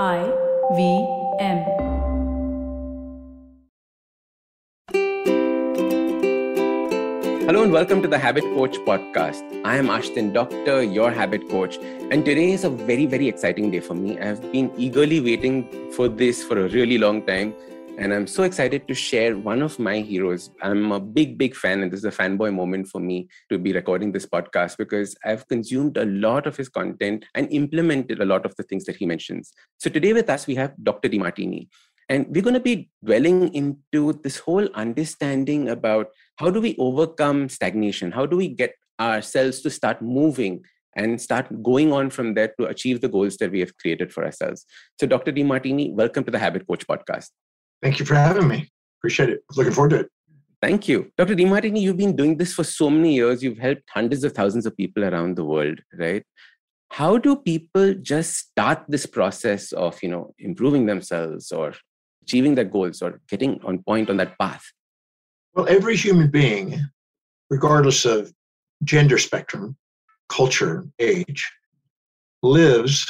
I V M. Hello and welcome to the Habit Coach podcast. I am Ashdin Doctor, your habit coach, and today is a very, very exciting day for me. I've been eagerly waiting for this for a really long time, and I'm so excited to share one of my heroes. I'm a big, big fan, and this is a fanboy moment for me to be recording this podcast because I've consumed a lot of his content and implemented a lot of the things that he mentions. So today with us, we have Dr. Demartini. And we're going to be dwelling into this whole understanding about how do we overcome stagnation? How do we get ourselves to start moving and start going on from there to achieve the goals that we have created for ourselves? So, Dr. Demartini, welcome to the Habit Coach podcast. Thank you for having me. Appreciate it. Looking forward to it. Thank you. Dr. Demartini, you've been doing this for so many years. You've helped hundreds of thousands of people around the world, right? How do people just start this process of, you know, improving themselves or achieving their goals or getting on point on that path? Well, every human being, regardless of gender spectrum, culture, age, lives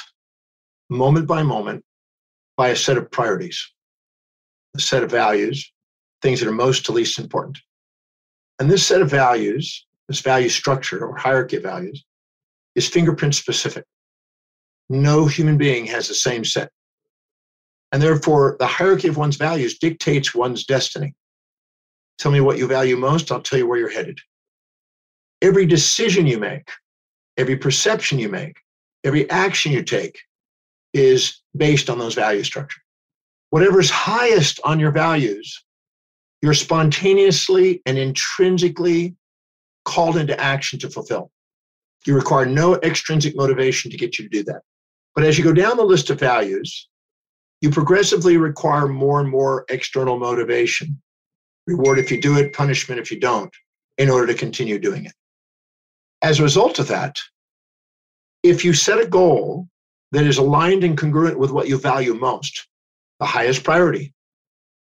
moment by moment by a set of priorities, set of values, things that are most to least important. And this set of values, this value structure or hierarchy of values, is fingerprint specific. No human being has the same set. And therefore, the hierarchy of one's values dictates one's destiny. Tell me what you value most, I'll tell you where you're headed. Every decision you make, every perception you make, every action you take is based on those value structure. Whatever's highest on your values, you're spontaneously and intrinsically called into action to fulfill. You require no extrinsic motivation to get you to do that. But as you go down the list of values, you progressively require more and more external motivation reward if you do it, punishment if you don't, in order to continue doing it. As a result of that, if you set a goal that is aligned and congruent with what you value most, the highest priority,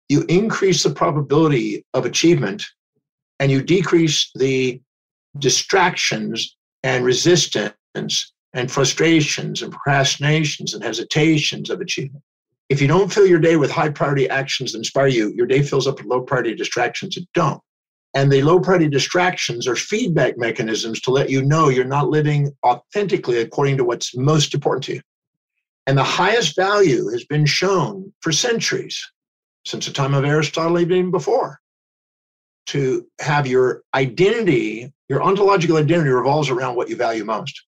you increase the probability of achievement and you decrease the distractions and resistance and frustrations and procrastinations and hesitations of achievement. If you don't fill your day with high priority actions that inspire you, your day fills up with low priority distractions that don't. And the low priority distractions are feedback mechanisms to let you know you're not living authentically according to what's most important to you. And the highest value has been shown for centuries, since the time of Aristotle, even before, to have your identity, your ontological identity revolves around what you value most.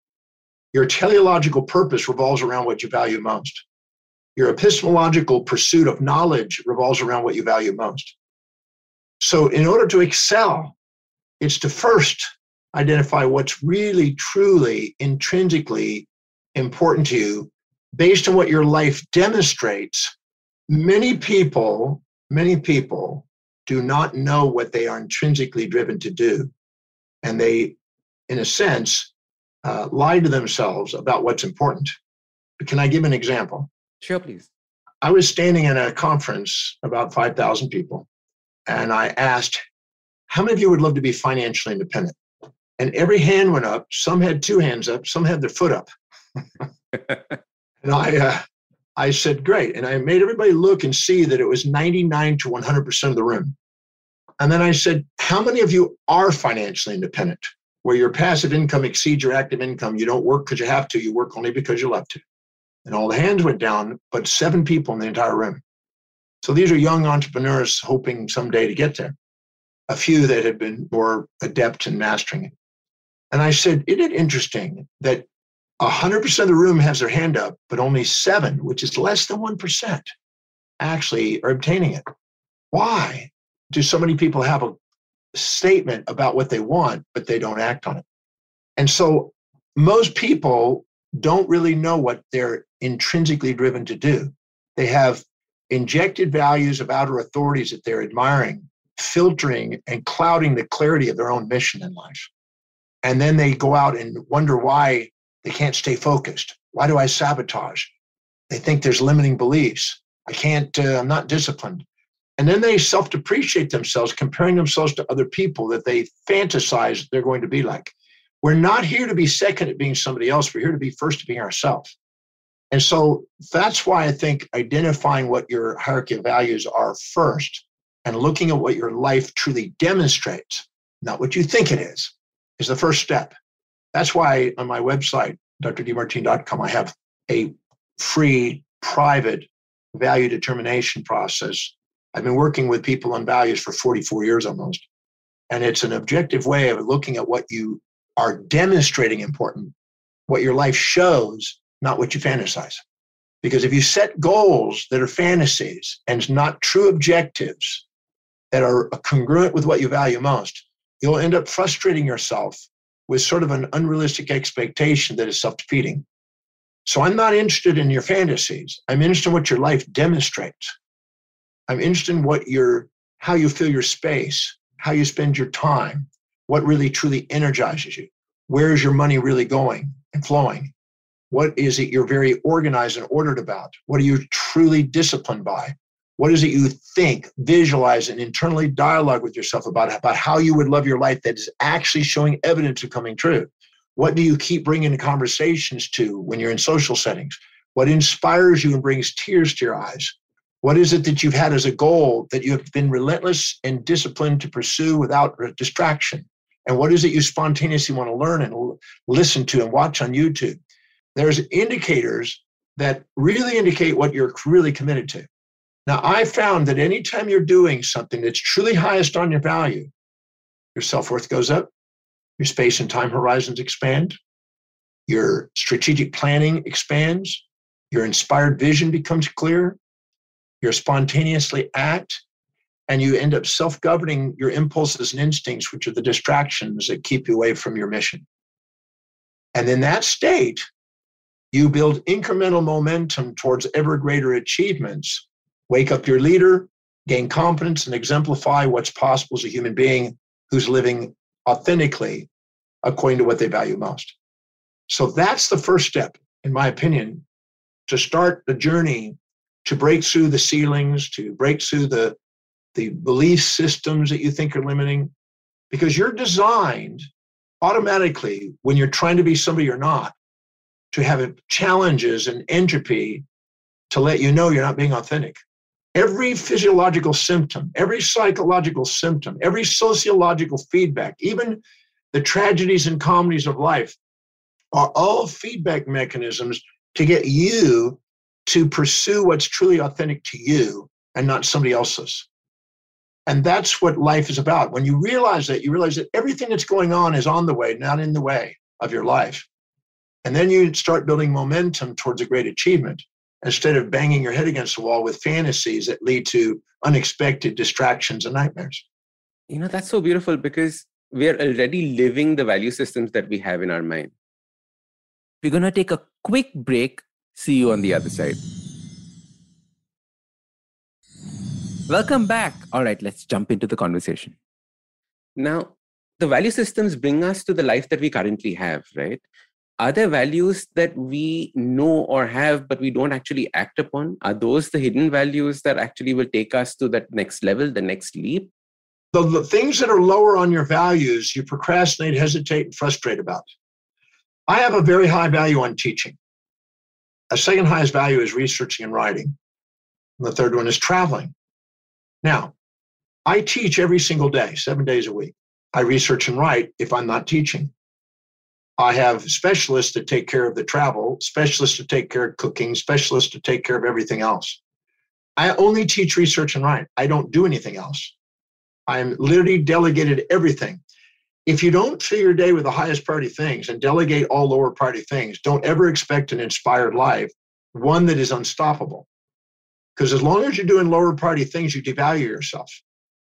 Your teleological purpose revolves around what you value most. Your epistemological pursuit of knowledge revolves around what you value most. So, in order to excel, it's to first identify what's really, truly, intrinsically important to you based on what your life demonstrates. Many people, many people do not know what they are intrinsically driven to do. And they, in a sense, uh, lie to themselves about what's important. But can I give an example? Sure, please. I was standing in a conference, about 5,000 people, and I asked, How many of you would love to be financially independent? And every hand went up. Some had two hands up, some had their foot up. and I, uh, I said, Great. And I made everybody look and see that it was 99 to 100% of the room. And then I said, How many of you are financially independent? Where your passive income exceeds your active income. You don't work because you have to, you work only because you love to and all the hands went down, but seven people in the entire room. So these are young entrepreneurs hoping someday to get there. A few that had been more adept in mastering it. And I said, Isn't it interesting that 100% of the room has their hand up, but only seven, which is less than 1%, actually are obtaining it? Why do so many people have a statement about what they want, but they don't act on it? And so most people don't really know what they're intrinsically driven to do. They have injected values of outer authorities that they're admiring, filtering and clouding the clarity of their own mission in life. And then they go out and wonder why they can't stay focused. Why do I sabotage? They think there's limiting beliefs. I can't, uh, I'm not disciplined. And then they self depreciate themselves, comparing themselves to other people that they fantasize they're going to be like. We're not here to be second at being somebody else. We're here to be first at being ourselves. And so that's why I think identifying what your hierarchy of values are first and looking at what your life truly demonstrates, not what you think it is, is the first step. That's why on my website, drdemartini.com, I have a free, private value determination process. I've been working with people on values for 44 years almost. And it's an objective way of looking at what you are demonstrating important, what your life shows, not what you fantasize. Because if you set goals that are fantasies and not true objectives that are congruent with what you value most, you'll end up frustrating yourself with sort of an unrealistic expectation that is self defeating. So I'm not interested in your fantasies. I'm interested in what your life demonstrates. I'm interested in what your how you fill your space, how you spend your time, what really truly energizes you. Where is your money really going and flowing? What is it you're very organized and ordered about? What are you truly disciplined by? What is it you think, visualize, and internally dialogue with yourself about, about how you would love your life that is actually showing evidence of coming true? What do you keep bringing conversations to when you're in social settings? What inspires you and brings tears to your eyes? What is it that you've had as a goal that you have been relentless and disciplined to pursue without distraction? And what is it you spontaneously want to learn and listen to and watch on YouTube? There's indicators that really indicate what you're really committed to. Now, I found that anytime you're doing something that's truly highest on your value, your self worth goes up, your space and time horizons expand, your strategic planning expands, your inspired vision becomes clear, you spontaneously act, and you end up self governing your impulses and instincts, which are the distractions that keep you away from your mission. And in that state, you build incremental momentum towards ever greater achievements. Wake up your leader, gain confidence, and exemplify what's possible as a human being who's living authentically according to what they value most. So that's the first step, in my opinion, to start the journey to break through the ceilings, to break through the, the belief systems that you think are limiting, because you're designed automatically when you're trying to be somebody you're not to have challenges and entropy to let you know you're not being authentic. Every physiological symptom, every psychological symptom, every sociological feedback, even the tragedies and comedies of life are all feedback mechanisms to get you to pursue what's truly authentic to you and not somebody else's. And that's what life is about. When you realize that, you realize that everything that's going on is on the way, not in the way of your life. And then you start building momentum towards a great achievement instead of banging your head against the wall with fantasies that lead to unexpected distractions and nightmares. You know, that's so beautiful because we're already living the value systems that we have in our mind. We're going to take a quick break. See you on the other side. Welcome back. All right, let's jump into the conversation. Now, the value systems bring us to the life that we currently have, right? Are there values that we know or have, but we don't actually act upon? Are those the hidden values that actually will take us to that next level, the next leap? The, the things that are lower on your values, you procrastinate, hesitate, and frustrate about. I have a very high value on teaching. A second highest value is researching and writing. And the third one is traveling. Now, I teach every single day, seven days a week. I research and write if I'm not teaching. I have specialists that take care of the travel, specialists to take care of cooking, specialists to take care of everything else. I only teach research and write. I don't do anything else. I'm literally delegated everything. If you don't fill your day with the highest priority things and delegate all lower priority things, don't ever expect an inspired life, one that is unstoppable. Because as long as you're doing lower priority things, you devalue yourself.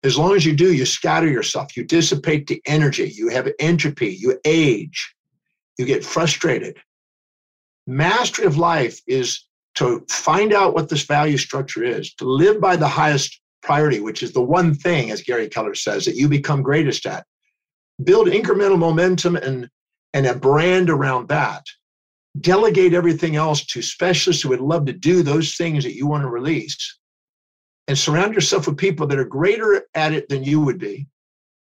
As long as you do, you scatter yourself, you dissipate the energy, you have entropy, you age, you get frustrated. Mastery of life is to find out what this value structure is, to live by the highest priority, which is the one thing, as Gary Keller says, that you become greatest at. Build incremental momentum and, and a brand around that. Delegate everything else to specialists who would love to do those things that you want to release. And surround yourself with people that are greater at it than you would be.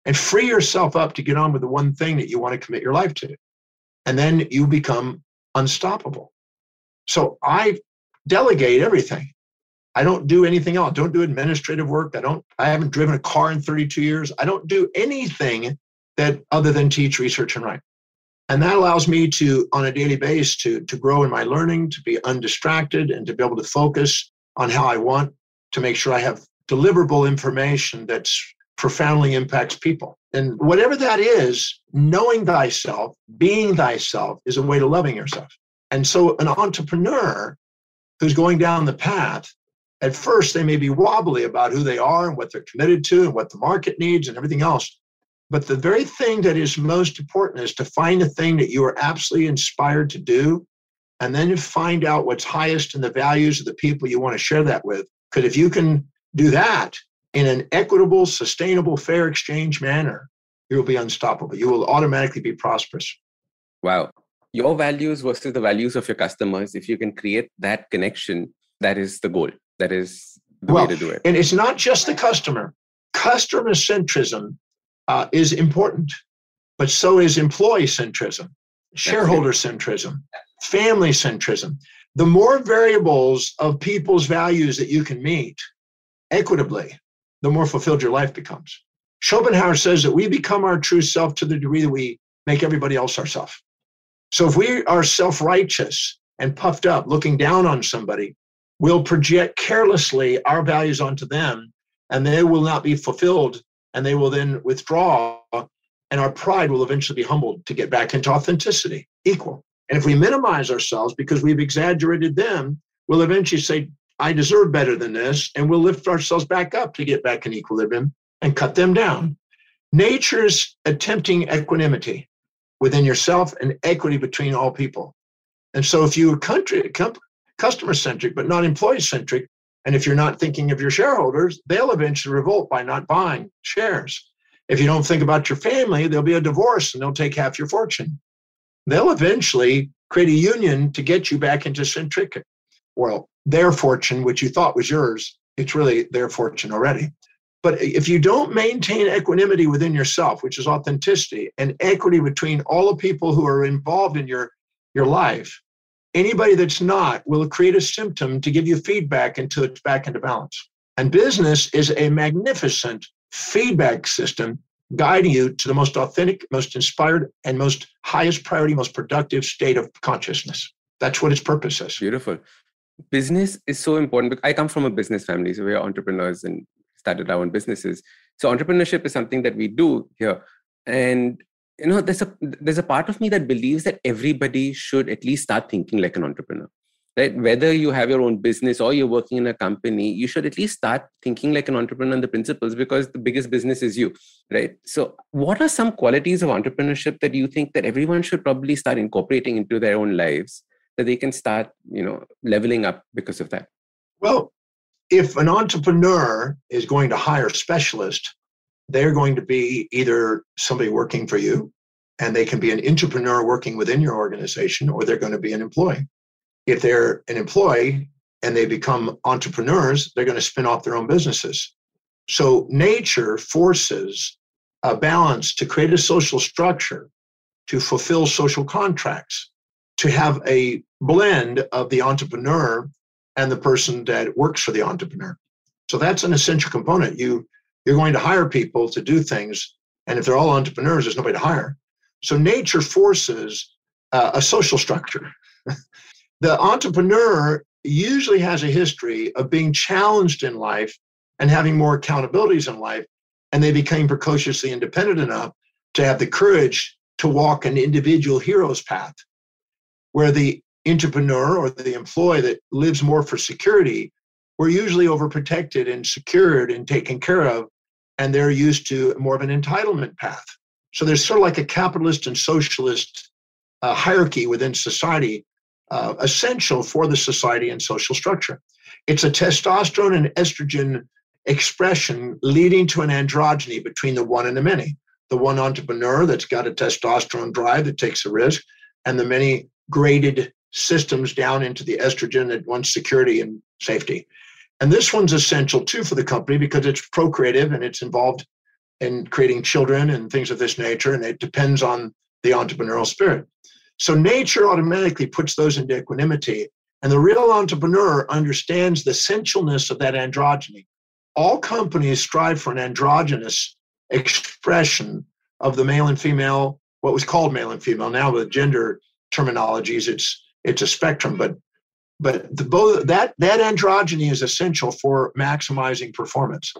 And free yourself up to get on with the one thing that you want to commit your life to. And then you become unstoppable. So I delegate everything. I don't do anything else. Don't do administrative work. I don't. I haven't driven a car in 32 years. I don't do anything that other than teach, research, and write. And that allows me to, on a daily basis, to to grow in my learning, to be undistracted, and to be able to focus on how I want to make sure I have deliverable information that's profoundly impacts people. And whatever that is, knowing thyself, being thyself is a way to loving yourself. And so an entrepreneur who's going down the path, at first they may be wobbly about who they are and what they're committed to and what the market needs and everything else. But the very thing that is most important is to find the thing that you are absolutely inspired to do and then find out what's highest in the values of the people you want to share that with. Because if you can do that, in an equitable, sustainable, fair exchange manner, you will be unstoppable. You will automatically be prosperous. Wow. Your values versus the values of your customers, if you can create that connection, that is the goal. That is the well, way to do it. And it's not just the customer. Customer centrism uh, is important, but so is employee centrism, shareholder centrism, family centrism. The more variables of people's values that you can meet equitably, the more fulfilled your life becomes. Schopenhauer says that we become our true self to the degree that we make everybody else ourself. So if we are self righteous and puffed up, looking down on somebody, we'll project carelessly our values onto them and they will not be fulfilled and they will then withdraw and our pride will eventually be humbled to get back into authenticity, equal. And if we minimize ourselves because we've exaggerated them, we'll eventually say, I deserve better than this, and we'll lift ourselves back up to get back in equilibrium and cut them down. Nature's attempting equanimity within yourself and equity between all people. And so if you are country, customer centric, but not employee centric, and if you're not thinking of your shareholders, they'll eventually revolt by not buying shares. If you don't think about your family, there'll be a divorce and they'll take half your fortune. They'll eventually create a union to get you back into centric. Well, their fortune, which you thought was yours, it's really their fortune already. But if you don't maintain equanimity within yourself, which is authenticity and equity between all the people who are involved in your, your life, anybody that's not will create a symptom to give you feedback until it's back into balance. And business is a magnificent feedback system guiding you to the most authentic, most inspired, and most highest priority, most productive state of consciousness. That's what its purpose is. Beautiful business is so important I come from a business family, so we're entrepreneurs and started our own businesses. So entrepreneurship is something that we do here, and you know, there's a there's a part of me that believes that everybody should at least start thinking like an entrepreneur. Right? Whether you have your own business or you're working in a company, you should at least start thinking like an entrepreneur in the principles because the biggest business is you, right? So, what are some qualities of entrepreneurship that you think that everyone should probably start incorporating into their own lives that they can start you know leveling up because of that. Well if an entrepreneur is going to hire a specialist they're going to be either somebody working for you and they can be an entrepreneur working within your organization or they're going to be an employee. If they're an employee and they become entrepreneurs they're going to spin off their own businesses. So nature forces a balance to create a social structure to fulfill social contracts to have a blend of the entrepreneur and the person that works for the entrepreneur. So that's an essential component. You you're going to hire people to do things, and if they're all entrepreneurs, there's nobody to hire. So nature forces uh, a social structure. the entrepreneur usually has a history of being challenged in life and having more accountabilities in life, and they became precociously independent enough to have the courage to walk an individual hero's path where the entrepreneur or the employee that lives more for security, we're usually overprotected and secured and taken care of, and they're used to more of an entitlement path. So there's sort of like a capitalist and socialist uh, hierarchy within society, uh, essential for the society and social structure. It's a testosterone and estrogen expression leading to an androgyny between the one and the many. The one entrepreneur that's got a testosterone drive that takes a risk, and the many graded systems down into the estrogen that wants security and safety. And this one's essential too for the company because it's procreative and it's involved in creating children and things of this nature, and it depends on the entrepreneurial spirit. So nature automatically puts those into equanimity. And the real entrepreneur understands the essentialness of that androgyny. All companies strive for an androgynous expression of the male and female, what was called male and female. Now with gender terminologies, it's it's a spectrum, but but the, both that that androgyny is essential for maximizing performance.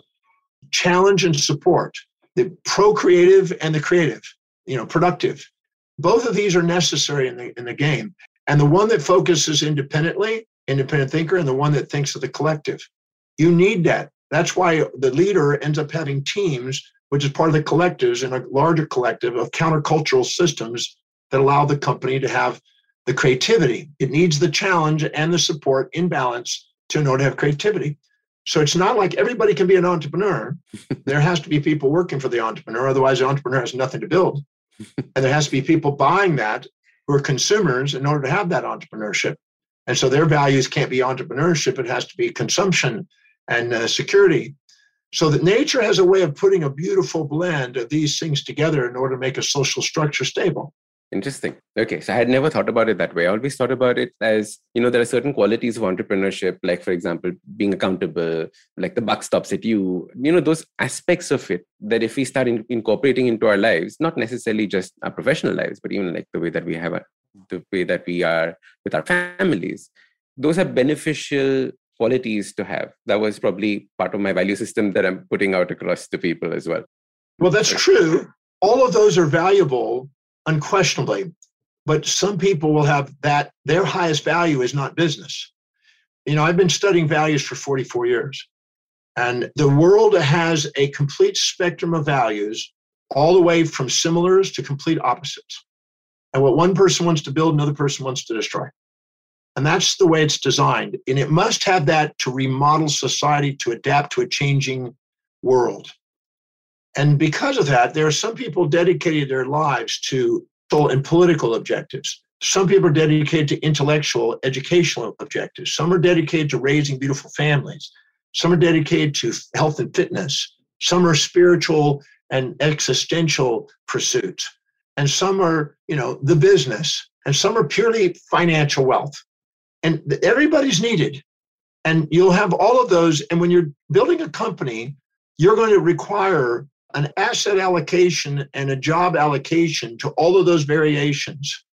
Challenge and support the procreative and the creative, you know, productive. Both of these are necessary in the in the game. And the one that focuses independently, independent thinker, and the one that thinks of the collective. You need that. That's why the leader ends up having teams, which is part of the collectives in a larger collective of countercultural systems that allow the company to have the creativity. It needs the challenge and the support in balance to in order to have creativity. So it's not like everybody can be an entrepreneur. there has to be people working for the entrepreneur, otherwise the entrepreneur has nothing to build. and there has to be people buying that who are consumers in order to have that entrepreneurship. And so their values can't be entrepreneurship, it has to be consumption and uh, security. So that nature has a way of putting a beautiful blend of these things together in order to make a social structure stable. Interesting. Okay. So I had never thought about it that way. I always thought about it as, you know, there are certain qualities of entrepreneurship, like, for example, being accountable, like the buck stops at you, you know, those aspects of it that if we start in, incorporating into our lives, not necessarily just our professional lives, but even like the way that we have, the way that we are with our families, those are beneficial qualities to have. That was probably part of my value system that I'm putting out across to people as well. Well, that's true. All of those are valuable unquestionably. But some people will have that, their highest value is not business. You know, I've been studying values for 44 years, and the world has a complete spectrum of values, all the way from similars to complete opposites. And what one person wants to build, another person wants to destroy. And that's the way it's designed. And it must have that to remodel society to adapt to a changing world. And because of that, there are some people dedicated their lives to full and political objectives. Some people are dedicated to intellectual, educational objectives. Some are dedicated to raising beautiful families. Some are dedicated to health and fitness. Some are spiritual and existential pursuits. And some are, you know, the business. And some are purely financial wealth. And everybody's needed. And you'll have all of those. And when you're building a company, you're going to require an asset allocation and a job allocation to all of those variations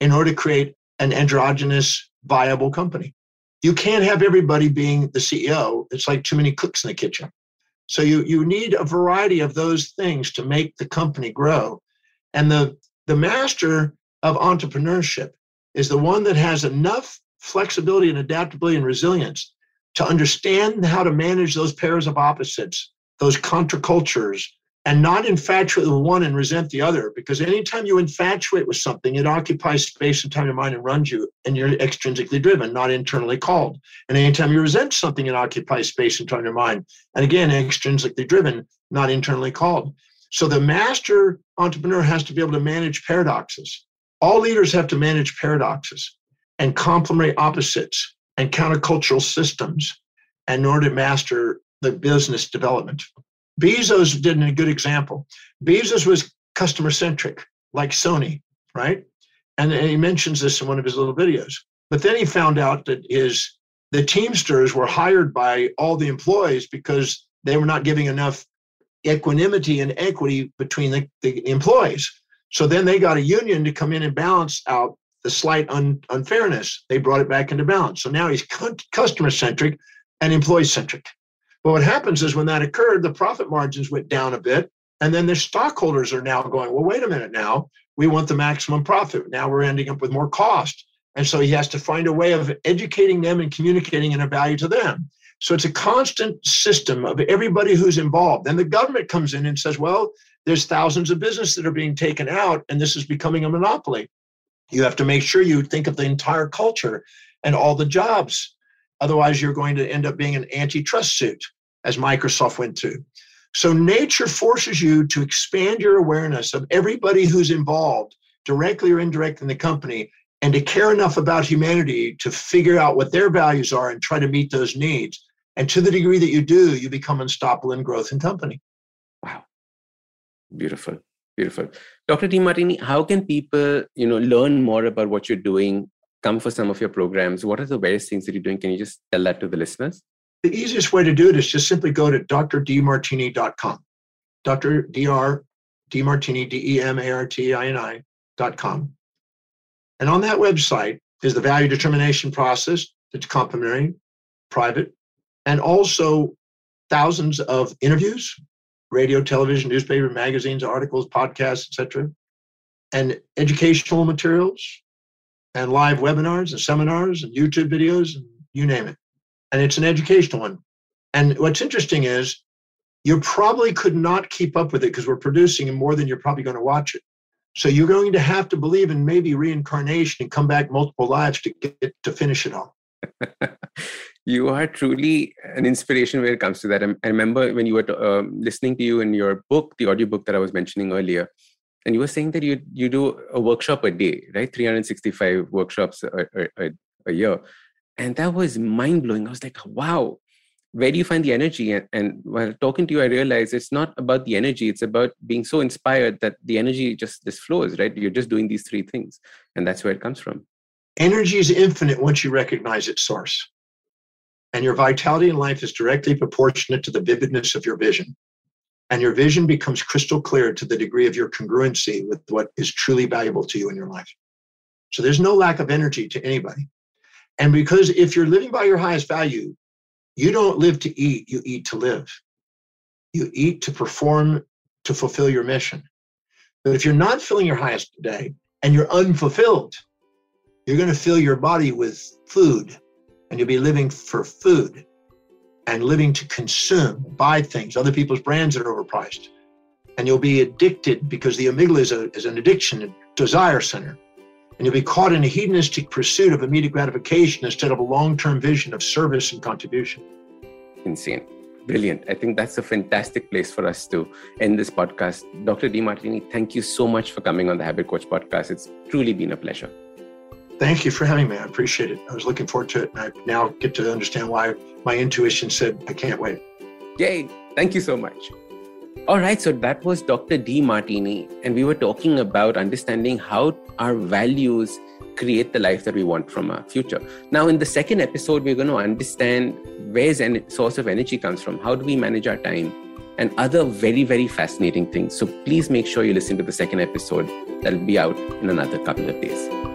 in order to create an androgynous viable company. You can't have everybody being the CEO. It's like too many cooks in the kitchen. So you, you need a variety of those things to make the company grow. And the, the master of entrepreneurship is the one that has enough flexibility and adaptability and resilience to understand how to manage those pairs of opposites, those contracultures, and not infatuate with one and resent the other. Because anytime you infatuate with something, it occupies space and time in your mind and runs you, and you're extrinsically driven, not internally called. And anytime you resent something, it occupies space and time in your mind. And again, extrinsically driven, not internally called. So the master entrepreneur has to be able to manage paradoxes. All leaders have to manage paradoxes and complementary opposites and countercultural systems in order to master the business development. Bezos did a good example. Bezos was customer centric, like Sony, right? And he mentions this in one of his little videos. But then he found out that his the Teamsters were hired by all the employees because they were not giving enough equanimity and equity between the, the employees. So then they got a union to come in and balance out the slight un, unfairness. They brought it back into balance. So now he's customer centric and employee centric. But what happens is when that occurred, the profit margins went down a bit. And then the stockholders are now going, well, wait a minute now. We want the maximum profit. Now we're ending up with more cost. And so he has to find a way of educating them and communicating in a value to them. So it's a constant system of everybody who's involved. Then the government comes in and says, well, there's thousands of businesses that are being taken out, and this is becoming a monopoly. You have to make sure you think of the entire culture and all the jobs Otherwise, you're going to end up being an antitrust suit, as Microsoft went to. So, nature forces you to expand your awareness of everybody who's involved, directly or indirectly, in the company, and to care enough about humanity to figure out what their values are and try to meet those needs. And to the degree that you do, you become unstoppable in growth and company. Wow. Beautiful. Beautiful. Dr. Demartini, how can people, you know, learn more about what you're doing come for some of your programs, what are the various things that you're doing? Can you just tell that to the listeners? The easiest way to do it is just simply go to drdemartini.com. Dr. Dr. Demartini, D-E-M-A-R-T-I-N-I.com. And on that website is the value determination process that's complimentary, private, and also thousands of interviews, radio, television, newspaper, magazines, articles, podcasts, etc., and educational materials, and live webinars and seminars and YouTube videos and you name it. And it's an educational one. And what's interesting is you probably could not keep up with it because we're producing more than you're probably going to watch it. So you're going to have to believe in maybe reincarnation and come back multiple lives to get to finish it all. you are truly an inspiration when it comes to that. I, remember when you were uh, listening to you in your book, the audiobook that I was mentioning earlier, and you were saying that you you do a workshop a day, right? 365 workshops a, a, a year, and that was mind blowing. I was like, wow, where do you find the energy? And, and while talking to you, I realized it's not about the energy; it's about being so inspired that the energy just this flows, right? You're just doing these three things, and that's where it comes from. Energy is infinite once you recognize its source. And your vitality in life is directly proportionate to the vividness of your vision. And your vision becomes crystal clear to the degree of your congruency with what is truly valuable to you in your life. So there's no lack of energy to anybody. And because if you're living by your highest value, you don't live to eat, you eat to live. You eat to perform, to fulfill your mission. But if you're not filling your highest today and you're unfulfilled, you're going to fill your body with food and you'll be living for food and living to consume, buy things, other people's brands that are overpriced. And you'll be addicted because the amygdala is, a, is an addiction, a desire center. And you'll be caught in a hedonistic pursuit of immediate gratification instead of a long term vision of service and contribution. Insane. Brilliant. I think that's a fantastic place for us to end this podcast. Dr. Demartini, thank you so much for coming on the Habit Coach podcast. It's truly been a pleasure. Thank you for having me. I appreciate it. I was looking forward to it. And I now get to understand why my intuition said, I can't wait. Yay. Thank you so much. All right, so that was Dr. Demartini, and we were talking about understanding how our values create the life that we want from our future. Now, in the second episode, we're going to understand where's any source of energy comes from, how do we manage our time, and other very, very fascinating things. So please make sure you listen to the second episode that'll be out in another couple of days.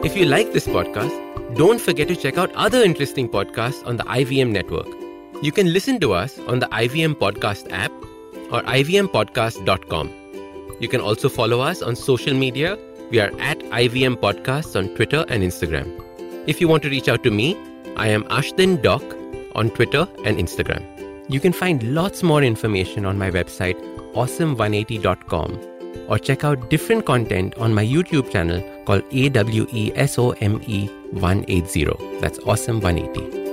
If you like this podcast, don't forget to check out other interesting podcasts on the IVM network. You can listen to us on the IVM Podcast app or ivmpodcast.com. You can also follow us on social media. We are at IVM Podcasts on Twitter and Instagram. If you want to reach out to me, I am Ashdin Doc on Twitter and Instagram. You can find lots more information on my website, awesome180.com or check out different content on my YouTube channel called AWESOME 180. That's Awesome 180.